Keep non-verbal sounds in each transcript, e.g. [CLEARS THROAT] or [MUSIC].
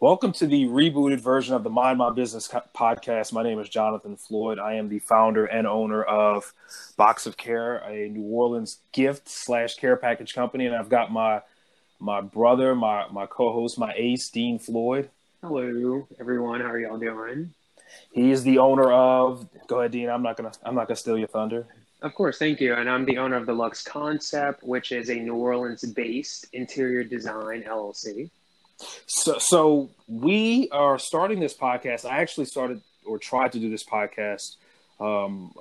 Welcome to the rebooted version of the Mind My Business podcast. My name is Jonathan Floyd. I am the founder and owner of Box of Care, a New Orleans gift slash care package company, and I've got my my brother, my my co-host, my ace, Dean Floyd. Hello, everyone. How are y'all doing? He is the owner of. Go ahead, Dean. I'm not gonna. I'm not gonna steal your thunder. Of course, thank you. And I'm the owner of the Lux Concept, which is a New Orleans-based interior design LLC. So, so we are starting this podcast. I actually started or tried to do this podcast um,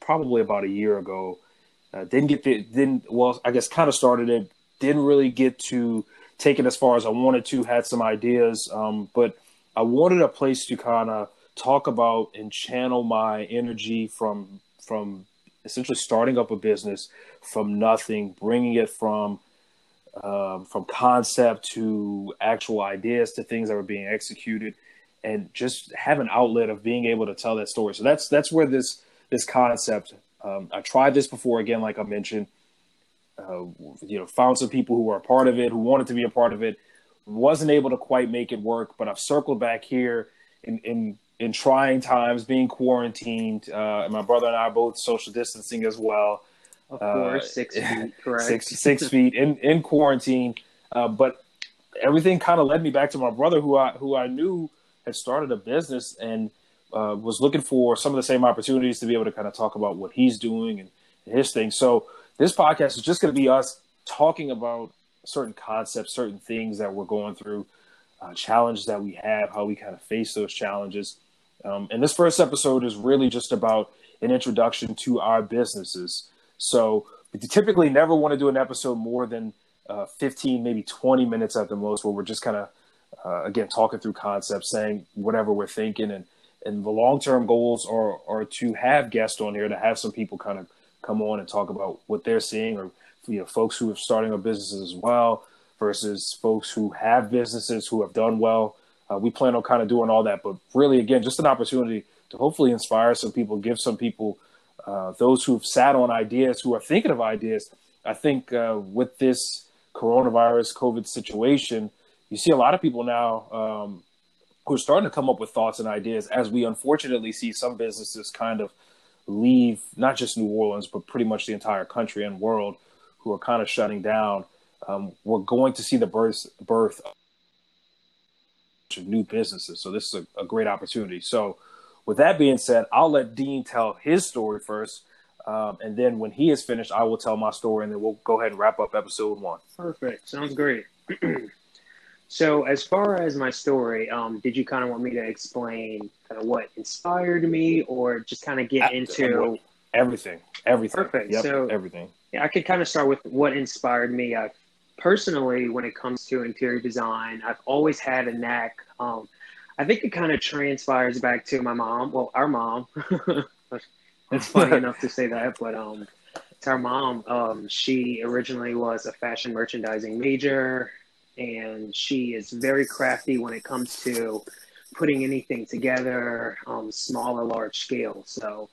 probably about a year ago. Uh, didn't get the didn't well. I guess kind of started it. Didn't really get to take it as far as I wanted to. Had some ideas, um, but I wanted a place to kind of talk about and channel my energy from from essentially starting up a business from nothing, bringing it from um, from concept to actual ideas to things that were being executed, and just have an outlet of being able to tell that story. So that's that's where this this concept. Um, I tried this before again, like I mentioned. Uh, you know, found some people who were a part of it, who wanted to be a part of it. Wasn't able to quite make it work, but I've circled back here in in, in trying times, being quarantined. Uh, my brother and I are both social distancing as well. Of course, uh, six [LAUGHS] feet, correct? Six, six feet in in quarantine. Uh, but everything kind of led me back to my brother, who I who I knew had started a business and uh, was looking for some of the same opportunities to be able to kind of talk about what he's doing and, and his thing. So this podcast is just going to be us talking about certain concepts, certain things that we're going through, uh, challenges that we have, how we kind of face those challenges. Um, and this first episode is really just about an introduction to our businesses. So we typically never want to do an episode more than uh, 15, maybe 20 minutes at the most, where we're just kind of, uh, again, talking through concepts, saying whatever we're thinking. And, and the long term goals are, are to have guests on here, to have some people kind of come on and talk about what they're seeing, or you know, folks who are starting up businesses as well, versus folks who have businesses who have done well. Uh, we plan on kind of doing all that, but really, again, just an opportunity to hopefully inspire some people, give some people uh, those who've sat on ideas, who are thinking of ideas. I think uh, with this coronavirus COVID situation, you see a lot of people now um, who are starting to come up with thoughts and ideas as we unfortunately see some businesses kind of leave not just New Orleans, but pretty much the entire country and world who are kind of shutting down. Um, we're going to see the birth, birth of new businesses. So this is a, a great opportunity. So with that being said, I'll let Dean tell his story first. Um, and then when he is finished, I will tell my story, and then we'll go ahead and wrap up episode one. Perfect. Sounds great. [CLEARS THROAT] so, as far as my story, um, did you kind of want me to explain kind of what inspired me, or just kind of get into everything? Everything. Perfect. Yep, so, everything. Yeah, I could kind of start with what inspired me. Uh, personally, when it comes to interior design, I've always had a knack. Um, I think it kind of transpires back to my mom. Well, our mom. [LAUGHS] it's [LAUGHS] funny enough to say that, but um, it's our mom. Um, she originally was a fashion merchandising major, and she is very crafty when it comes to putting anything together, um, small or large scale. So,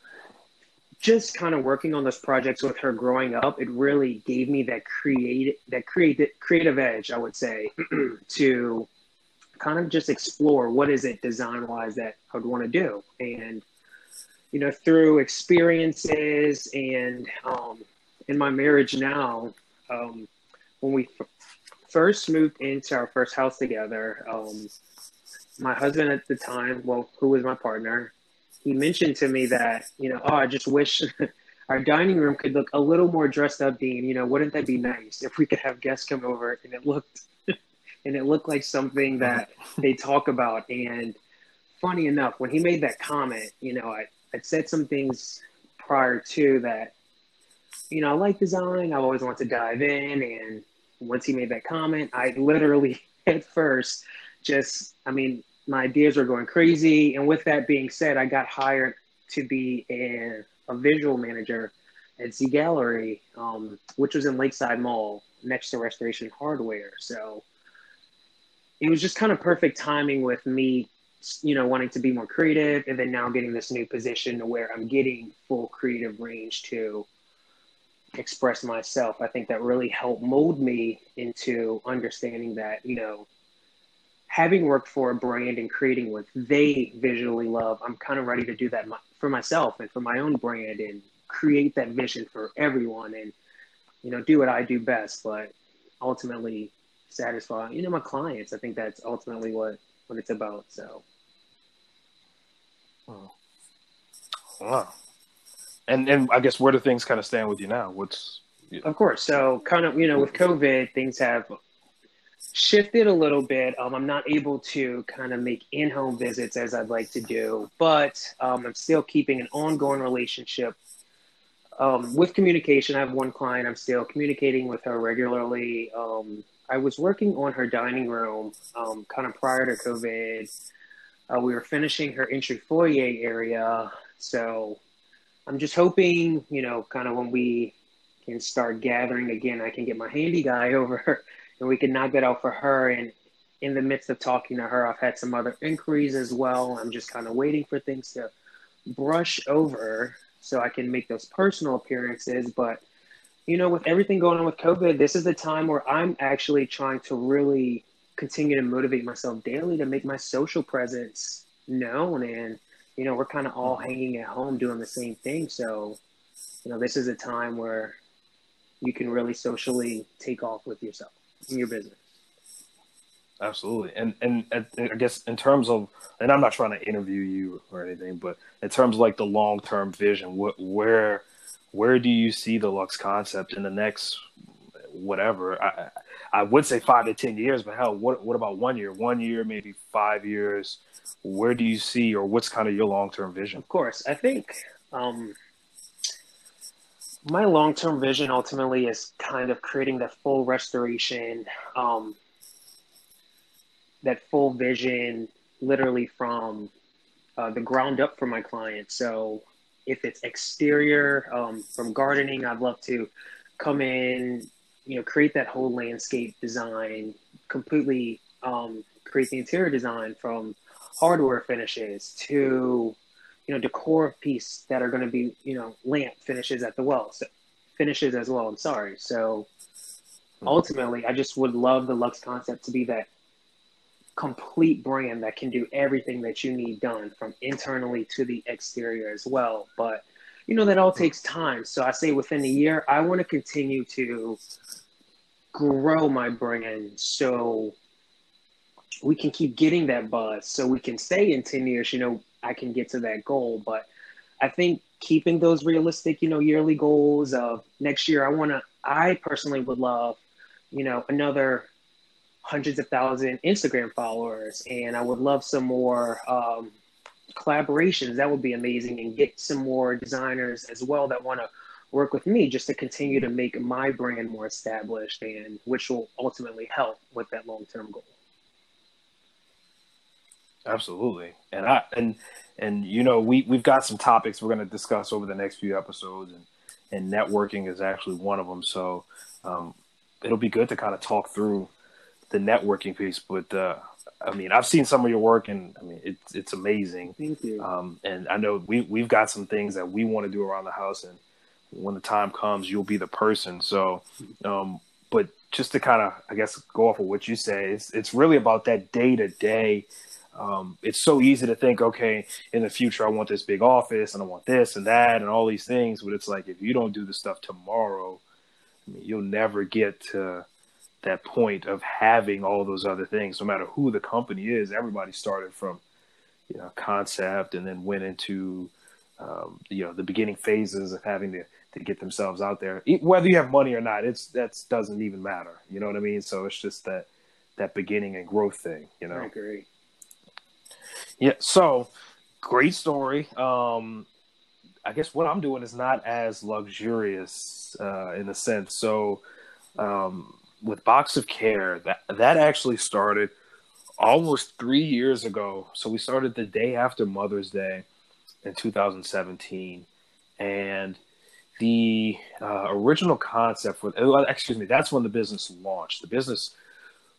just kind of working on those projects with her growing up, it really gave me that create that create creative edge, I would say, [CLEARS THROAT] to kind of just explore what is it design wise that I would want to do. And, you know, through experiences and um, in my marriage now, um, when we f- first moved into our first house together, um, my husband at the time, well, who was my partner, he mentioned to me that, you know, oh, I just wish [LAUGHS] our dining room could look a little more dressed up, Dean. You know, wouldn't that be nice if we could have guests come over and it looked and it looked like something that [LAUGHS] they talk about. And funny enough, when he made that comment, you know, I, I'd said some things prior to that, you know, I like design. I always want to dive in. And once he made that comment, I literally [LAUGHS] at first just, I mean, my ideas were going crazy. And with that being said, I got hired to be a, a visual manager at Z Gallerie, um, which was in Lakeside Mall next to Restoration Hardware. So it was just kind of perfect timing with me, you know, wanting to be more creative and then now getting this new position to where I'm getting full creative range to express myself. I think that really helped mold me into understanding that, you know, having worked for a brand and creating what they visually love, I'm kind of ready to do that for myself and for my own brand and create that vision for everyone and you know do what I do best, but ultimately satisfy you know my clients. I think that's ultimately what what it's about. So. Oh. Wow. And and I guess where do things kind of stand with you now? What's of course. So kind of you know with COVID things have shifted a little bit. Um, I'm not able to kind of make in-home visits as I'd like to do, but um, I'm still keeping an ongoing relationship um, with communication. I have one client. I'm still communicating with her regularly. Um, I was working on her dining room um, kind of prior to COVID. Uh, we were finishing her entry foyer area, so I'm just hoping, you know, kind of when we can start gathering again, I can get my handy guy [LAUGHS] over and we can knock that out for her. And in the midst of talking to her, I've had some other inquiries as well. I'm just kind of waiting for things to brush over so I can make those personal appearances. But, you know, with everything going on with COVID, this is the time where I'm actually trying to really continue to motivate myself daily to make my social presence known and you know, we're kind of all hanging at home doing the same thing. So, you know, this is a time where you can really socially take off with yourself in your business. Absolutely, and, and and I guess in terms of, and I'm not trying to interview you or anything, but in terms of like the long term vision, what where where do you see the Lux concept in the next whatever? I I would say five to ten years, but hell, what what about one year? One year, maybe five years where do you see or what's kind of your long-term vision of course i think um, my long-term vision ultimately is kind of creating that full restoration um, that full vision literally from uh, the ground up for my clients so if it's exterior um, from gardening i'd love to come in you know create that whole landscape design completely um, create the interior design from hardware finishes to you know decor piece that are going to be you know lamp finishes at the well so finishes as well i'm sorry. So ultimately i just would love the lux concept to be that complete brand that can do everything that you need done from internally to the exterior as well but you know that all takes time so i say within a year i want to continue to grow my brand so we can keep getting that buzz so we can stay in 10 years, you know, I can get to that goal. But I think keeping those realistic, you know, yearly goals of next year, I want to, I personally would love, you know, another hundreds of thousand Instagram followers. And I would love some more um, collaborations. That would be amazing. And get some more designers as well that want to work with me just to continue to make my brand more established and which will ultimately help with that long-term goal. Absolutely, and I and and you know we we've got some topics we're going to discuss over the next few episodes, and and networking is actually one of them. So um, it'll be good to kind of talk through the networking piece. But uh, I mean, I've seen some of your work, and I mean it's it's amazing. Thank you. Um, and I know we we've got some things that we want to do around the house, and when the time comes, you'll be the person. So, um, but just to kind of I guess go off of what you say, it's it's really about that day to day um, it's so easy to think, okay, in the future, I want this big office and I want this and that and all these things. But it's like, if you don't do the stuff tomorrow, I mean, you'll never get to that point of having all those other things, no matter who the company is. Everybody started from, you know, concept and then went into, um, you know, the beginning phases of having to, to get themselves out there. Whether you have money or not, it's that doesn't even matter. You know what I mean? So it's just that that beginning and growth thing. You know, I agree. Yeah. So great story. Um, I guess what I'm doing is not as luxurious uh, in a sense. So um, with Box of Care, that that actually started almost three years ago. So we started the day after Mother's Day in 2017, and the uh, original concept for excuse me, that's when the business launched. The business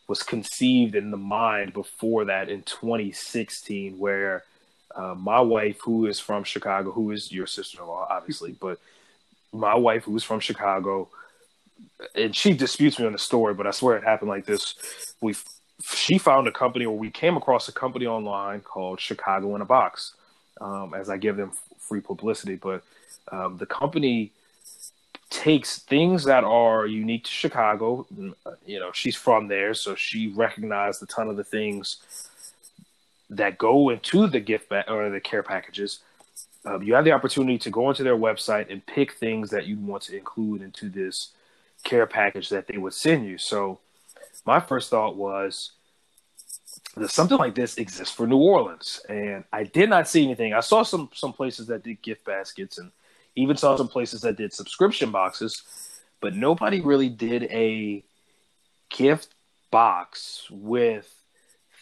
was conceived in the mind before that in 2016, where uh, my wife, who is from Chicago, who is your sister-in-law, obviously, but my wife, who is from Chicago, and she disputes me on the story, but I swear it happened like this. We she found a company, or we came across a company online called Chicago in a Box. Um, as I give them free publicity, but um, the company takes things that are unique to Chicago. You know, she's from there, so she recognized a ton of the things that go into the gift ba- or the care packages. Um, you have the opportunity to go onto their website and pick things that you want to include into this care package that they would send you. So, my first thought was that something like this exists for New Orleans, and I did not see anything. I saw some some places that did gift baskets, and even saw some places that did subscription boxes, but nobody really did a gift box with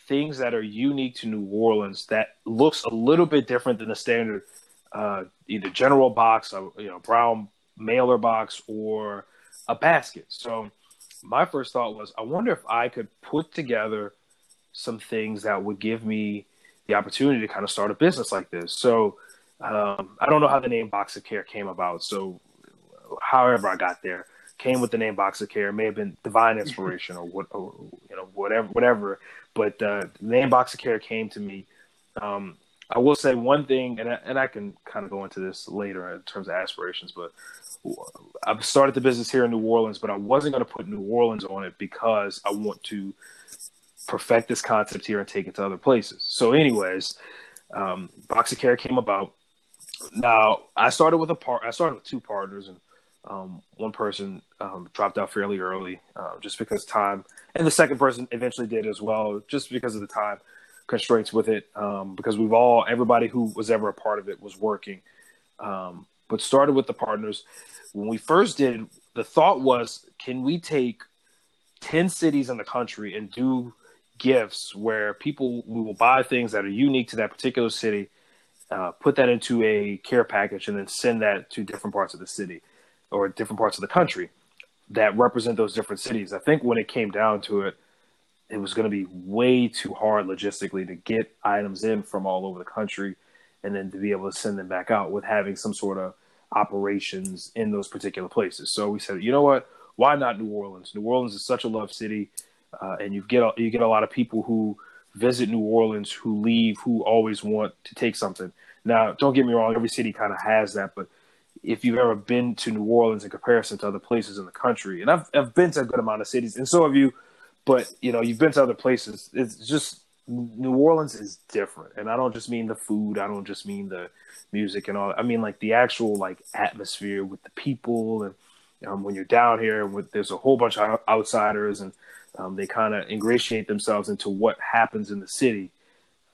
things that are unique to New Orleans that looks a little bit different than the standard uh, either general box, a you know brown mailer box, or a basket. So my first thought was, I wonder if I could put together some things that would give me the opportunity to kind of start a business like this. So um, I don't know how the name Box of Care came about. So however I got there, came with the name Box of Care. It may have been divine [LAUGHS] inspiration or what, or, you know, whatever, whatever. But uh, the name Box of Care came to me. Um, I will say one thing, and I, and I can kind of go into this later in terms of aspirations, but I've started the business here in New Orleans, but I wasn't going to put New Orleans on it because I want to perfect this concept here and take it to other places. So, anyways, um, Box of Care came about. Now, I started with a part. I started with two partners, and um, one person um, dropped out fairly early, uh, just because time, and the second person eventually did as well, just because of the time constraints with it. Um, because we've all, everybody who was ever a part of it was working, um, but started with the partners. When we first did, the thought was, can we take ten cities in the country and do gifts where people we will buy things that are unique to that particular city, uh, put that into a care package, and then send that to different parts of the city or different parts of the country that represent those different cities. I think when it came down to it, it was going to be way too hard logistically to get items in from all over the country and then to be able to send them back out with having some sort of operations in those particular places. So we said, you know what? Why not New Orleans? New Orleans is such a loved city uh, and you get a, you get a lot of people who visit New Orleans who leave who always want to take something. Now, don't get me wrong, every city kind of has that, but if you've ever been to New Orleans in comparison to other places in the country, and I've I've been to a good amount of cities, and so have you, but you know you've been to other places. It's just New Orleans is different, and I don't just mean the food. I don't just mean the music and all. I mean like the actual like atmosphere with the people, and um, when you're down here, with there's a whole bunch of outsiders and um, they kind of ingratiate themselves into what happens in the city.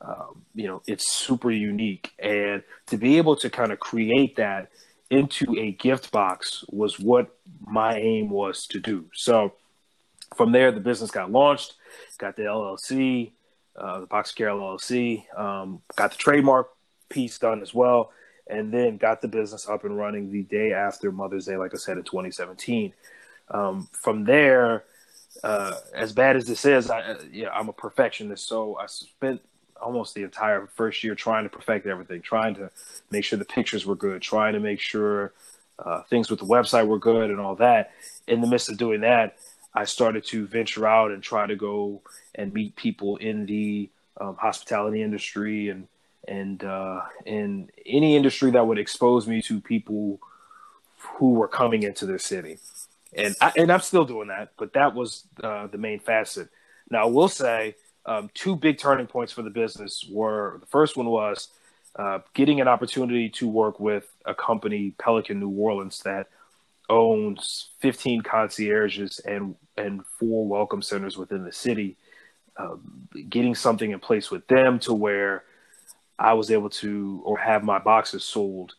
Um, you know, it's super unique, and to be able to kind of create that into a gift box was what my aim was to do. So from there, the business got launched, got the LLC, uh, the Box Care LLC, um, got the trademark piece done as well, and then got the business up and running the day after Mother's Day, like I said, in 2017. Um, from there, uh, as bad as this is, I yeah, I'm a perfectionist, so I spent almost the entire first year trying to perfect everything, trying to make sure the pictures were good, trying to make sure uh, things with the website were good and all that. In the midst of doing that, I started to venture out and try to go and meet people in the um, hospitality industry and and uh, in any industry that would expose me to people who were coming into the city and I, and I'm still doing that, but that was uh, the main facet. Now, I will say um, two big turning points for the business were the first one was uh, getting an opportunity to work with a company, Pelican New Orleans, that owns 15 concierges and and four welcome centers within the city. Uh, getting something in place with them to where I was able to or have my boxes sold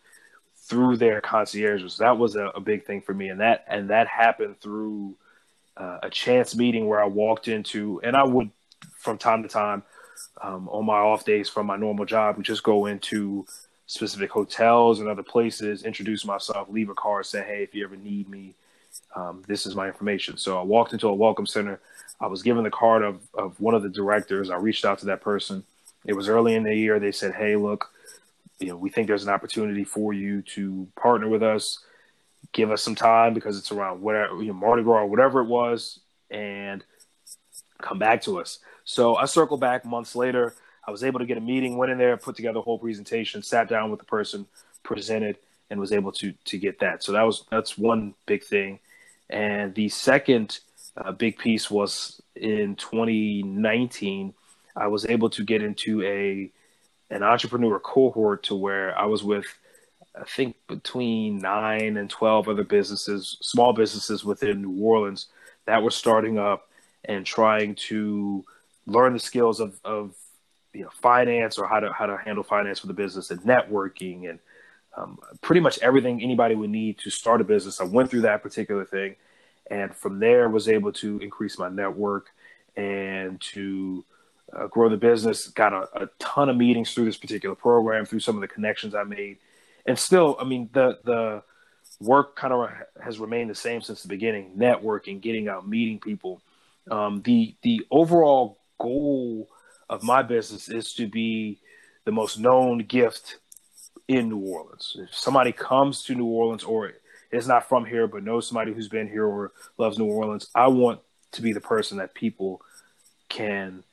through their concierges. That was a, a, big thing for me, and that and that happened through uh, a chance meeting where I walked into, and I would from time to time um, on my off days from my normal job, just go into specific hotels and other places, introduce myself, leave a card, say, "Hey, if you ever need me, um, this is my information." So I walked into a welcome center. I was given the card of of one of the directors. I reached out to that person. It was early in the year. They said, "Hey, look." you know, we think there's an opportunity for you to partner with us. Give us some time because it's around whatever, you know, Mardi Gras or whatever it was. And come back to us. So I circled back months later. I was able to get a meeting, went in there, put together a whole presentation, sat down with the person, presented, and was able to to get that. So that was that's one big thing. And the second uh, big piece was in 2019. I was able to get into a an entrepreneur cohort to where I was with I think between nine and 12 other businesses, small businesses within New Orleans that were starting up and trying to learn the skills of, of you know, finance or how to, how to handle finance for the business and networking and um, pretty much everything anybody would need to start a business. I went through that particular thing and from there was able to increase my network and to uh, grow the business. Got a, a, ton of meetings through this particular program, through some of the connections I made, and still, I mean, the the work kind of has remained the same since the beginning. Networking, getting out, meeting people. Um, the the overall goal of my business is to be the most known gift in New Orleans. If somebody comes to New Orleans or is not from here but knows somebody who's been here or loves New Orleans, I want to be the person that people can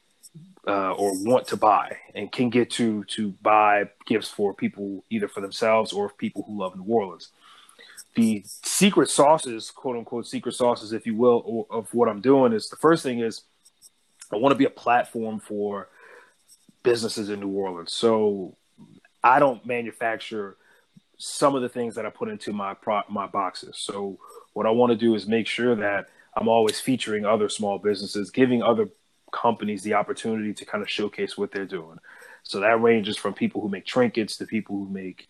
uh, or want to buy and can get to to buy gifts for people either for themselves or people who love New Orleans. The secret sauces, quote unquote, secret sauces, if you will, of what I'm doing is the first thing is I want to be a platform for businesses in New Orleans. So I don't manufacture some of the things that I put into my pro- my boxes. So what I want to do is make sure that I'm always featuring other small businesses, giving other companies the opportunity to kind of showcase what they're doing. So that ranges from people who make trinkets to people who make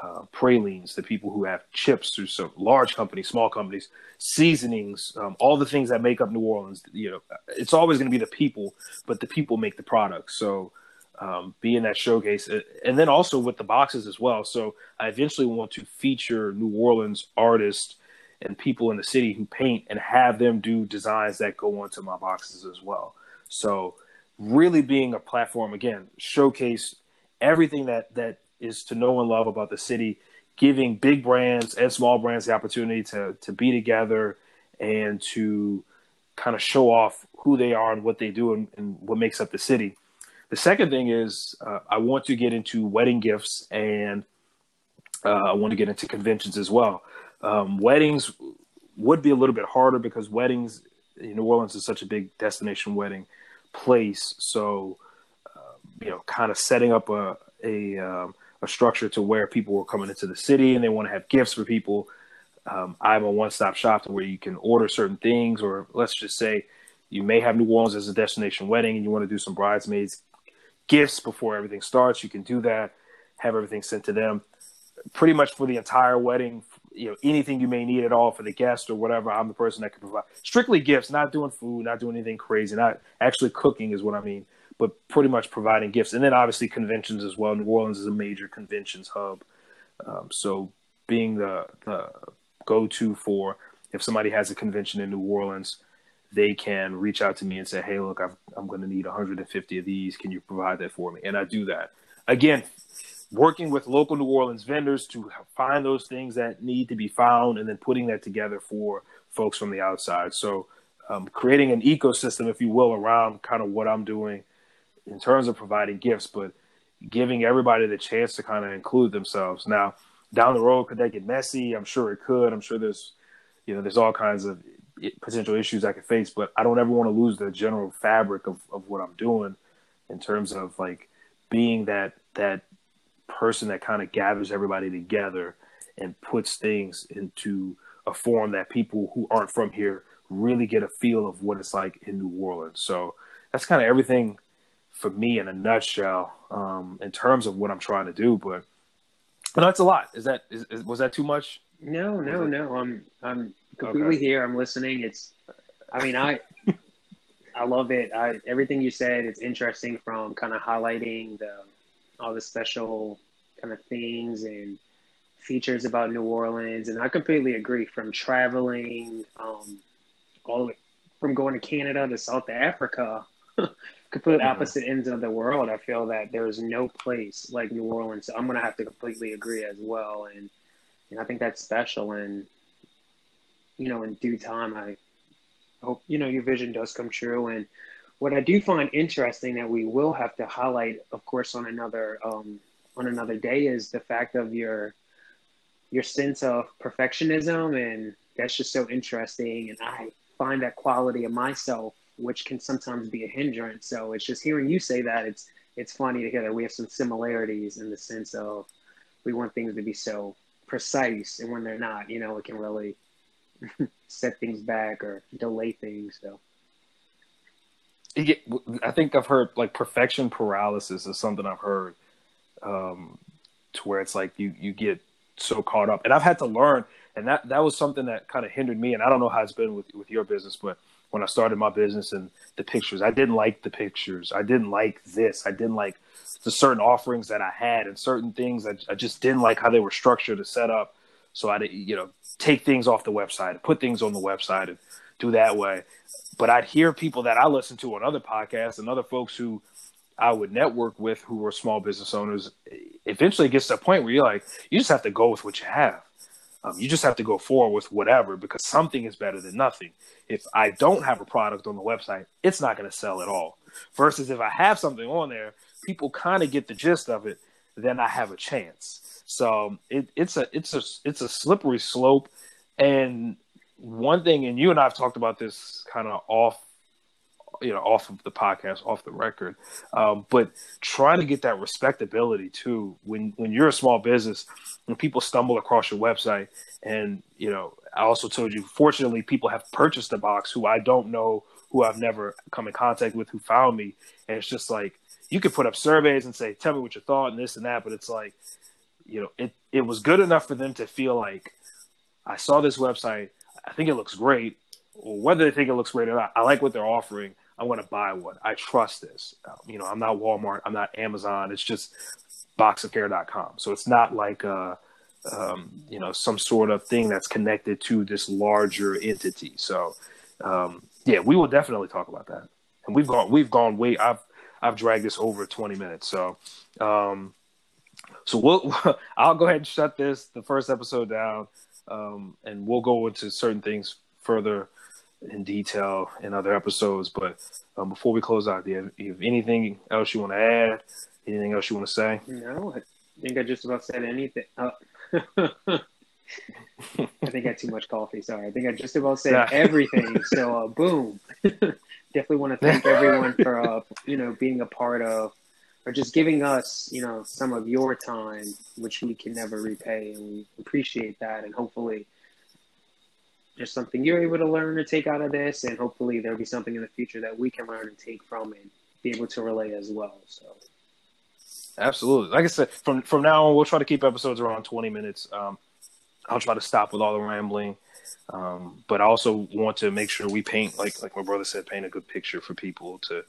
uh, pralines, to people who have chips, to some large companies, small companies, seasonings, um, all the things that make up New Orleans. You know, it's always going to be the people, but the people make the product. So um, be in that showcase, and then also with the boxes as well. So I eventually want to feature New Orleans artists and people in the city who paint and have them do designs that go onto my boxes as well. So really being a platform again, showcase everything that that is to know and love about the city, giving big brands and small brands the opportunity to to be together and to kind of show off who they are and what they do and, and what makes up the city. The second thing is uh, I want to get into wedding gifts and uh, I want to get into conventions as well. Um, weddings would be a little bit harder because weddings in New Orleans is such a big destination wedding place. So, uh, you know, kind of setting up a a, um, a structure to where people are coming into the city and they want to have gifts for people. Um, I'm a one stop shop to where you can order certain things, or let's just say you may have New Orleans as a destination wedding and you want to do some bridesmaids gifts before everything starts. You can do that, have everything sent to them. Pretty much for the entire wedding you know anything you may need at all for the guest or whatever i'm the person that can provide. Strictly gifts not doing food not doing anything crazy not actually cooking is what i mean but pretty much providing gifts. And then obviously conventions as well. New orleans is a major conventions hub. Um, so being the, the go-to for if somebody has a convention in new orleans they can reach out to me and say hey look i am going to need 150 of these can you provide that for me and i do that again working with local New Orleans vendors to find those things that need to be found and then putting that together for folks from the outside. So, um, creating an ecosystem, if you will, around kind of what I'm doing in terms of providing gifts, but giving everybody the chance to kind of include themselves. Now, down the road, could that get messy? I'm sure it could. I'm sure there's, you know, there's all kinds of potential issues I could face, but I don't ever want to lose the general fabric of, of what I'm doing in terms of like being that that person that kind of gathers everybody together and puts things into a form that people who aren't from here really get a feel of what it's like in New Orleans. So that's kind of everything for me in a nutshell um, in terms of what I'm trying to do. But but that's a lot. Is that is, is was that too much? No, no, no. I'm I'm completely okay. here. I'm listening. It's I mean I [LAUGHS] I love it. I everything you said. It's interesting from kind of highlighting the all the special kind of things and features about New Orleans. And I completely agree. From traveling, um, all the way from going to Canada to South Africa, [LAUGHS] complete mm-hmm. opposite ends of the world. I feel that there's no place like New Orleans. So I'm gonna have to completely agree as well. And and I think that's special. And you know, in due time, I hope you know your vision does come true. And what I do find interesting that we will have to highlight, of course, on another um, on another day, is the fact of your your sense of perfectionism, and that's just so interesting. And I find that quality of myself, which can sometimes be a hindrance. So it's just hearing you say that it's it's funny to hear that we have some similarities in the sense of we want things to be so precise, and when they're not, you know, it can really [LAUGHS] set things back or delay things. So. I think I've heard like perfection paralysis is something I've heard, um, to where it's like you you get so caught up, and I've had to learn, and that that was something that kind of hindered me, and I don't know how it's been with with your business, but when I started my business and the pictures. I didn't like the pictures. I didn't like this. I didn't like the certain offerings that I had and certain things. I, I just didn't like how they were structured to set up. So I'd you know, take things off the website, put things on the website, and do that way. But I'd hear people that I listen to on other podcasts and other folks who I would network with who were small business owners. Eventually, it gets to a point where you're like, you just have to go with what you have. Um, you just have to go forward with whatever because something is better than nothing. If I don't have a product on the website, it's not going to sell at all. Versus if I have something on there, people kind of get the gist of it, then I have a chance. So it, it's a it's a it's a slippery slope. And one thing, and you and I have talked about this kind of off you know off of the podcast off the record um, but trying to get that respectability too when when you're a small business when people stumble across your website and you know i also told you fortunately people have purchased the box who i don't know who i've never come in contact with who found me and it's just like you could put up surveys and say tell me what you thought and this and that but it's like you know it it was good enough for them to feel like i saw this website i think it looks great or whether they think it looks great or not i like what they're offering I want to buy one. I trust this. Uh, you know, I'm not Walmart. I'm not Amazon. It's just boxofcare.com. So it's not like, uh, um, you know, some sort of thing that's connected to this larger entity. So, um, yeah, we will definitely talk about that. And we've gone, we've gone way, I've, I've dragged this over 20 minutes. So, um, so we'll, [LAUGHS] I'll go ahead and shut this, the first episode down. Um, and we'll go into certain things further in detail in other episodes. But um, before we close out, do you have, you have anything else you want to add? Anything else you want to say? No, I think I just about said anything. Uh, I think I had too much coffee. Sorry. I think I just about said everything. So, uh, boom. [LAUGHS] Definitely want to thank everyone for, uh, you know, being a part of or just giving us, you know, some of your time, which we can never repay. And we appreciate that. And hopefully there's something you're able to learn or take out of this, and hopefully there'll be something in the future that we can learn and take from and be able to relay as well. So, absolutely, like I said, from from now on, we'll try to keep episodes around 20 minutes. Um, I'll try to stop with all the rambling, um, but I also want to make sure we paint, like like my brother said, paint a good picture for people to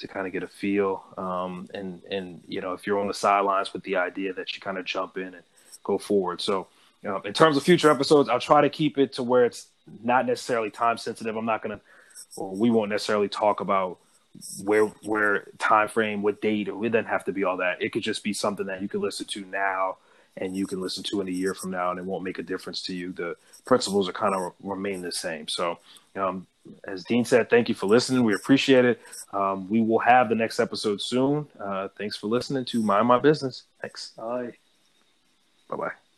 to kind of get a feel. Um, and and you know, if you're on the sidelines with the idea that you kind of jump in and go forward, so know, in terms of future episodes, I'll try to keep it to where it's not necessarily time sensitive. I'm not gonna, or we won't necessarily talk about where where time frame, what date. It doesn't have to be all that. It could just be something that you can listen to now, and you can listen to in a year from now, and it won't make a difference to you. The principles are kind of remain the same. So, um, as Dean said, thank you for listening. We appreciate it. Um, we will have the next episode soon. Uh, thanks for listening to Mind My Business. Thanks. Bye. Bye bye.